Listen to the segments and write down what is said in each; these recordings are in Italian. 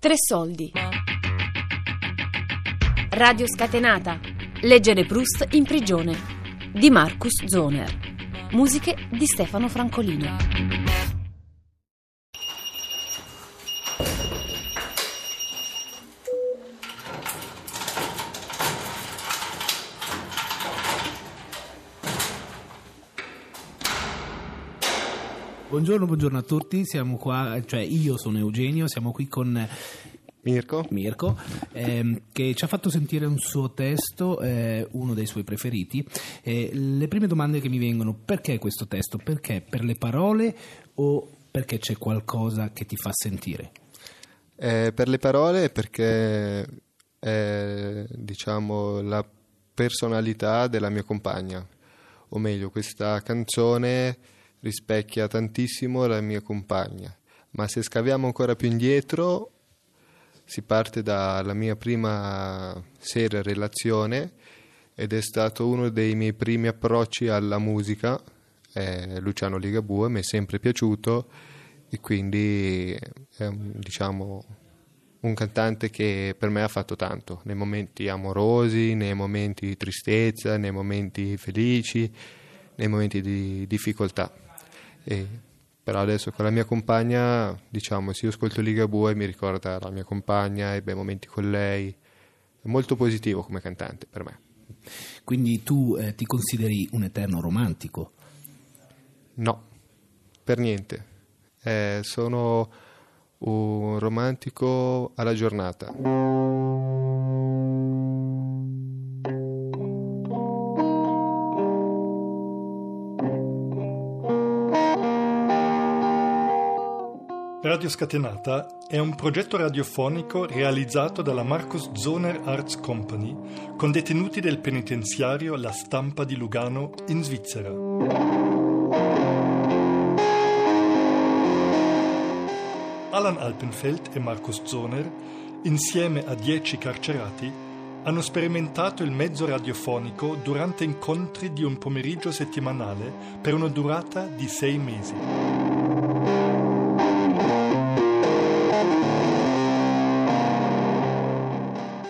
Tre soldi. Radio scatenata. Leggere Proust in prigione. Di Marcus Zoner. Musiche di Stefano Francolino. Buongiorno, buongiorno a tutti, siamo qua, cioè io sono Eugenio, siamo qui con Mirko, Mirko ehm, che ci ha fatto sentire un suo testo, eh, uno dei suoi preferiti. Eh, le prime domande che mi vengono, perché questo testo? Perché per le parole o perché c'è qualcosa che ti fa sentire? Eh, per le parole perché è diciamo la personalità della mia compagna, o meglio questa canzone rispecchia tantissimo la mia compagna, ma se scaviamo ancora più indietro si parte dalla mia prima seria relazione ed è stato uno dei miei primi approcci alla musica, eh, Luciano Ligabue, mi è sempre piaciuto e quindi è diciamo un cantante che per me ha fatto tanto, nei momenti amorosi, nei momenti di tristezza, nei momenti felici, nei momenti di difficoltà. E, però adesso con la mia compagna, diciamo, se io ascolto Ligabue mi ricorda la mia compagna, i bei momenti con lei. È molto positivo come cantante per me. Quindi tu eh, ti consideri un eterno romantico? No, per niente. Eh, sono un romantico alla giornata. Radio Scatenata è un progetto radiofonico realizzato dalla Marcus Zoner Arts Company con detenuti del penitenziario La Stampa di Lugano in Svizzera. Alan Alpenfeld e Marcus Zoner, insieme a dieci carcerati, hanno sperimentato il mezzo radiofonico durante incontri di un pomeriggio settimanale per una durata di sei mesi.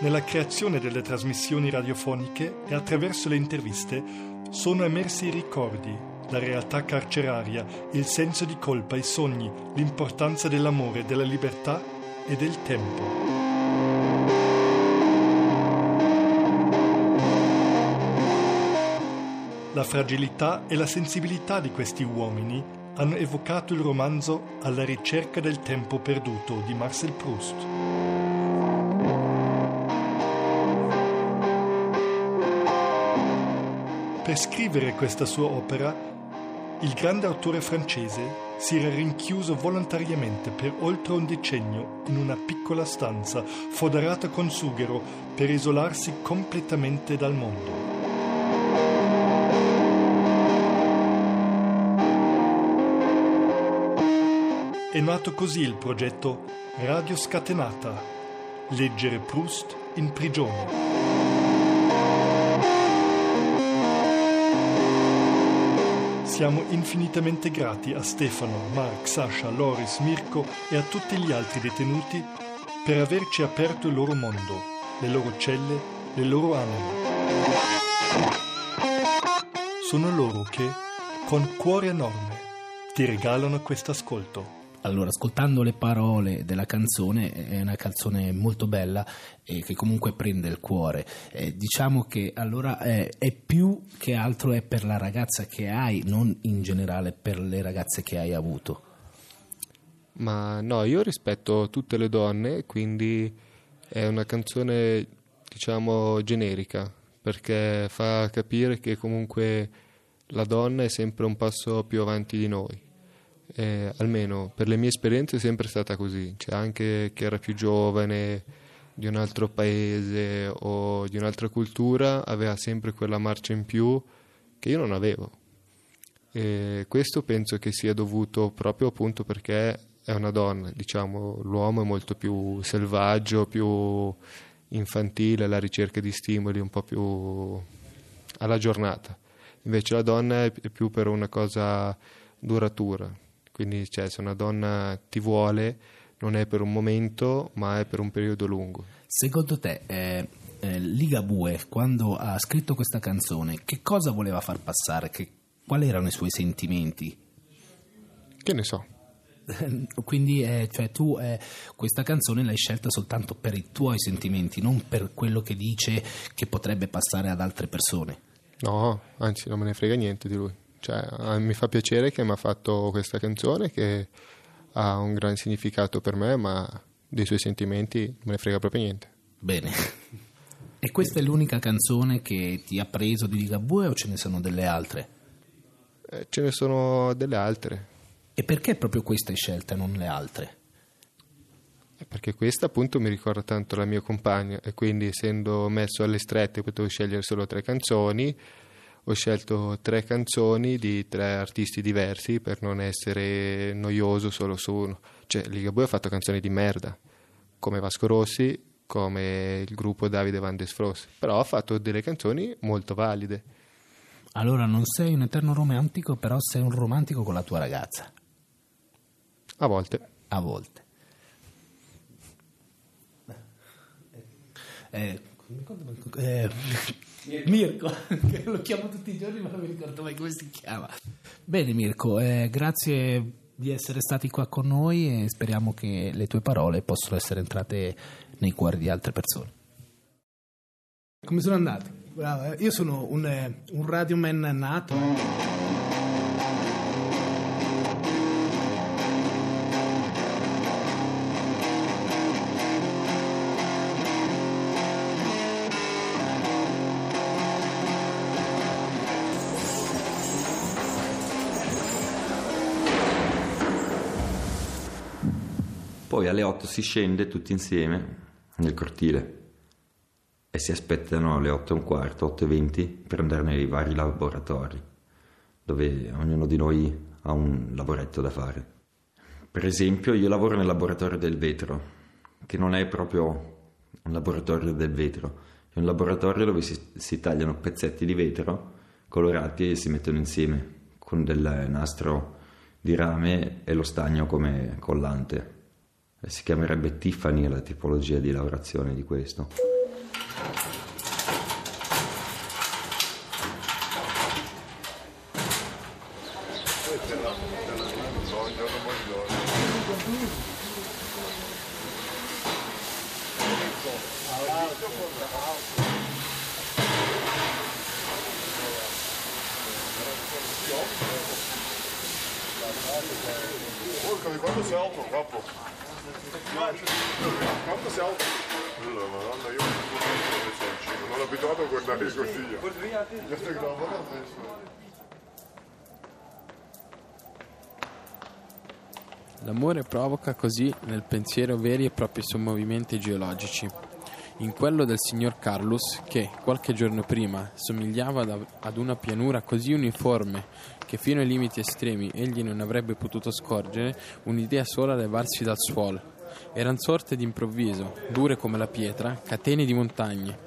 Nella creazione delle trasmissioni radiofoniche e attraverso le interviste sono emersi i ricordi, la realtà carceraria, il senso di colpa, i sogni, l'importanza dell'amore, della libertà e del tempo. La fragilità e la sensibilità di questi uomini hanno evocato il romanzo Alla ricerca del tempo perduto di Marcel Proust. Per scrivere questa sua opera, il grande autore francese si era rinchiuso volontariamente per oltre un decennio in una piccola stanza foderata con sughero per isolarsi completamente dal mondo. È nato così il progetto Radio Scatenata, leggere Proust in prigione. Siamo infinitamente grati a Stefano, Mark, Sasha, Loris, Mirko e a tutti gli altri detenuti per averci aperto il loro mondo, le loro celle, le loro anime. Sono loro che, con cuore enorme, ti regalano questo ascolto. Allora, ascoltando le parole della canzone, è una canzone molto bella e che comunque prende il cuore. Eh, diciamo che allora è, è, più che altro è per la ragazza che hai, non in generale per le ragazze che hai avuto. Ma no, io rispetto tutte le donne, quindi è una canzone, diciamo, generica, perché fa capire che comunque la donna è sempre un passo più avanti di noi eh, almeno per le mie esperienze è sempre stata così, cioè anche chi era più giovane di un altro paese o di un'altra cultura aveva sempre quella marcia in più che io non avevo. E questo penso che sia dovuto proprio appunto perché è una donna, diciamo, l'uomo è molto più selvaggio, più infantile, alla ricerca di stimoli un po' più alla giornata. Invece la donna è più per una cosa duratura, quindi cioè, se una donna ti vuole, non è per un momento, ma è per un periodo lungo. Secondo te, eh, eh, Ligabue, quando ha scritto questa canzone, che cosa voleva far passare? Che, quali erano i suoi sentimenti? Che ne so. Quindi eh, cioè, tu eh, questa canzone l'hai scelta soltanto per i tuoi sentimenti, non per quello che dice che potrebbe passare ad altre persone. No, anzi non me ne frega niente di lui. Cioè, mi fa piacere che mi ha fatto questa canzone che ha un gran significato per me, ma dei suoi sentimenti non me ne frega proprio niente. Bene. E questa è l'unica canzone che ti ha preso di Ligabue o ce ne sono delle altre? Eh, ce ne sono delle altre. E perché proprio questa hai scelta e non le altre? Eh, perché questa appunto mi ricorda tanto la mia compagna e quindi essendo messo alle strette potevo scegliere solo tre canzoni ho scelto tre canzoni di tre artisti diversi per non essere noioso solo su uno. Cioè, Ligabue ha fatto canzoni di merda, come Vasco Rossi, come il gruppo Davide Van Desfros, però ha fatto delle canzoni molto valide. Allora non sei un eterno romantico, però sei un romantico con la tua ragazza. A volte. A volte. Eh, eh, Mirko, che lo chiamo tutti i giorni ma non mi ricordo mai come si chiama. Bene Mirko, eh, grazie di essere stati qua con noi e speriamo che le tue parole possano essere entrate nei cuori di altre persone. Come sono andati? Bravo, io sono un, eh, un radioman nato. Poi alle 8 si scende tutti insieme nel cortile e si aspettano alle 8 e un quarto, 8 e 20 per andare nei vari laboratori dove ognuno di noi ha un lavoretto da fare. Per esempio io lavoro nel laboratorio del vetro, che non è proprio un laboratorio del vetro, è un laboratorio dove si, si tagliano pezzetti di vetro colorati e si mettono insieme con del nastro di rame e lo stagno come collante. Si chiamerebbe Tiffany la tipologia di lavorazione di questo. Porca, di quanto sei alto, capo? Quanto sei alto? Allora, madonna, io non sono abituato a guardare così. Io sto gravando adesso. L'amore provoca così nel pensiero veri e propri sommovimenti geologici. In quello del signor Carlos, che qualche giorno prima somigliava ad una pianura così uniforme che fino ai limiti estremi egli non avrebbe potuto scorgere, un'idea sola levarsi dal suolo. Erano sorte d'improvviso, dure come la pietra, catene di montagne,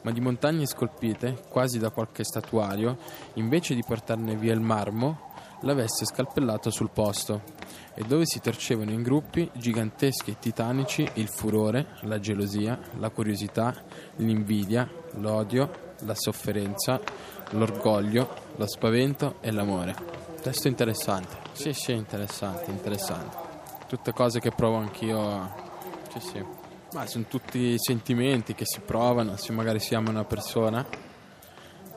ma di montagne scolpite, quasi da qualche statuario, invece di portarne via il marmo, l'avesse scalpellato sul posto, e dove si torcevano in gruppi giganteschi e titanici il furore, la gelosia, la curiosità, l'invidia, l'odio, la sofferenza, l'orgoglio, lo spavento e l'amore. Testo interessante. Sì, sì, interessante, interessante. Tutte cose che provo anch'io. Sì, sì. Ma sono tutti sentimenti che si provano se magari si ama una persona.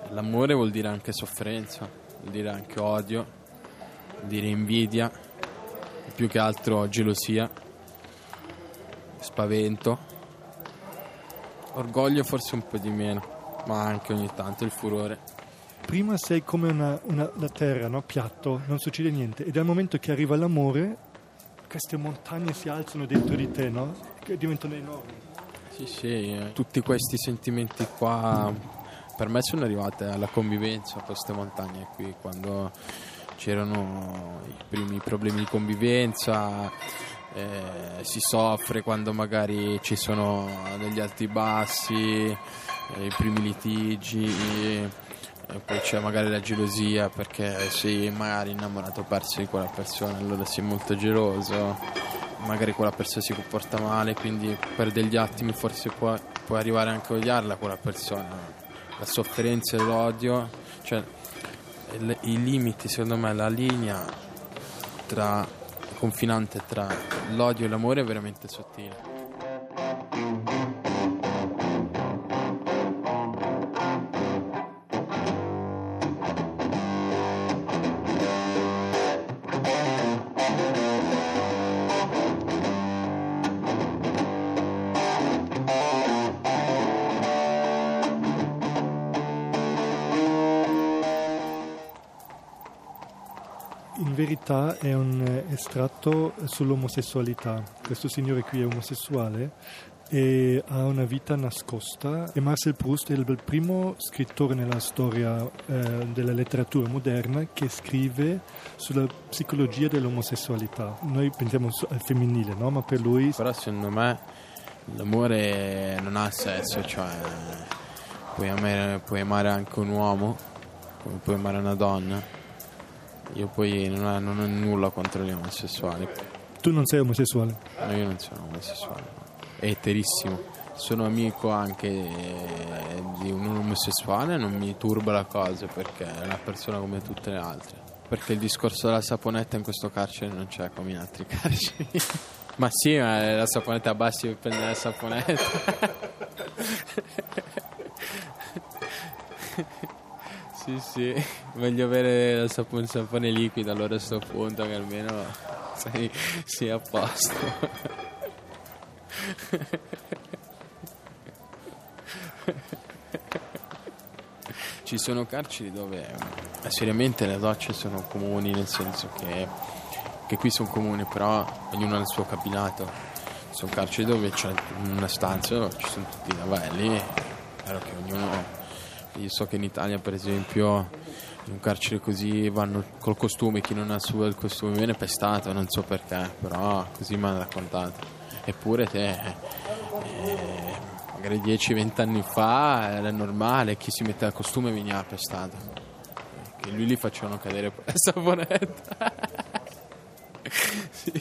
L'amore vuol dire anche sofferenza, vuol dire anche odio, dire invidia, più che altro gelosia, spavento, orgoglio forse un po' di meno, ma anche ogni tanto il furore. Prima sei come una, una, la terra, no? piatto, non succede niente, e dal momento che arriva l'amore, queste montagne si alzano dentro di te, no? che diventano enormi. Sì, sì, eh, tutti questi sentimenti qua per me sono arrivate alla convivenza, queste montagne qui, quando c'erano i primi problemi di convivenza, eh, si soffre quando magari ci sono degli alti bassi, eh, i primi litigi, poi c'è magari la gelosia perché sei magari innamorato perso di quella persona, allora sei molto geloso. magari quella persona si comporta male, quindi per degli attimi forse può, puoi arrivare anche a odiarla quella persona. La sofferenza e l'odio, cioè il- i limiti, secondo me, la linea tra confinante tra l'odio e l'amore è veramente sottile. Verità è un eh, estratto sull'omosessualità. Questo signore qui è omosessuale e ha una vita nascosta e Marcel Proust è il primo scrittore nella storia eh, della letteratura moderna che scrive sulla psicologia dell'omosessualità. Noi pensiamo al femminile, no? ma per lui Però secondo me l'amore non ha sesso, cioè puoi amare, puoi amare anche un uomo, puoi amare una donna. Io poi non ho, non ho nulla contro gli omosessuali, tu non sei omosessuale. ma io non sono omosessuale, è eterissimo. Sono amico anche eh, di un omosessuale, non mi turba la cosa perché è una persona come tutte le altre. Perché il discorso della saponetta in questo carcere non c'è come in altri carceri. Ma sì, ma la saponetta abbassi per prendere la saponetta. Sì, sì, meglio avere la sapo- il sapone liquido allora a sto punto che almeno sei, sei a posto. Ci sono carceri dove eh, seriamente le docce sono comuni, nel senso che, che qui sono comuni, però ognuno ha il suo cabinato. Sono carceri dove c'è una stanza, ci sono tutti i lavelli, è chiaro che ognuno... Io so che in Italia, per esempio, in un carcere così vanno col costume, chi non ha suo il costume viene pestato, non so perché, però così mi hanno raccontato. Eppure te, eh, magari 10-20 anni fa era normale, chi si metteva il costume veniva pestato. Che lui li facevano cadere per la saponetta. sì.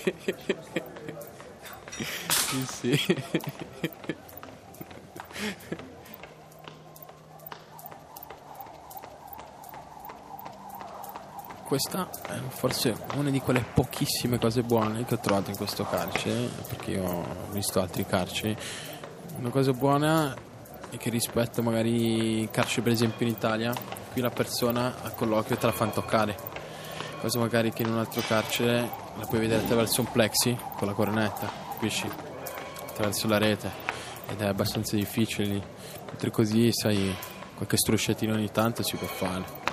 sì, sì. Questa è forse una di quelle pochissime cose buone che ho trovato in questo carcere, perché io ho visto altri carceri. Una cosa buona è che rispetto magari i carceri per esempio in Italia, qui la persona al colloquio te la fanno toccare. Cosa magari che in un altro carcere la puoi vedere attraverso un plexi con la cornetta, capisci? Attraverso la rete ed è abbastanza difficile lì. Mentre così, sai, qualche strusciatino ogni tanto si può fare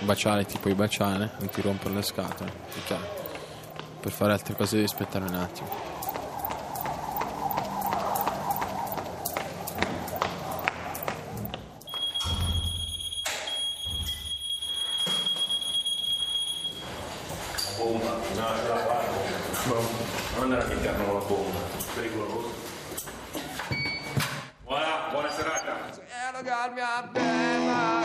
baciare ti puoi baciare, non ti rompono le scatole. Per fare altre cose devi aspettare un attimo. Non era all'interno la bomba, pericoloso. Buona, buona serata. Baby,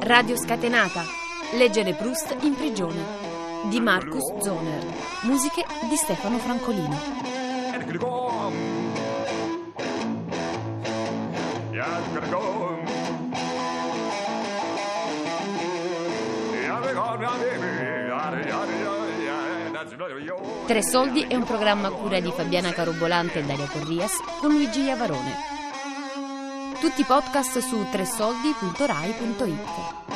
Radio Scatenata. Leggere Proust in prigione. Di Marcus Zoner. Musiche di Stefano Francolino. Tre soldi è un programma a cura di Fabiana Carobolante e Daria Corrias con Luigi Iavarone. Tutti i podcast su tresoldi.rai.it.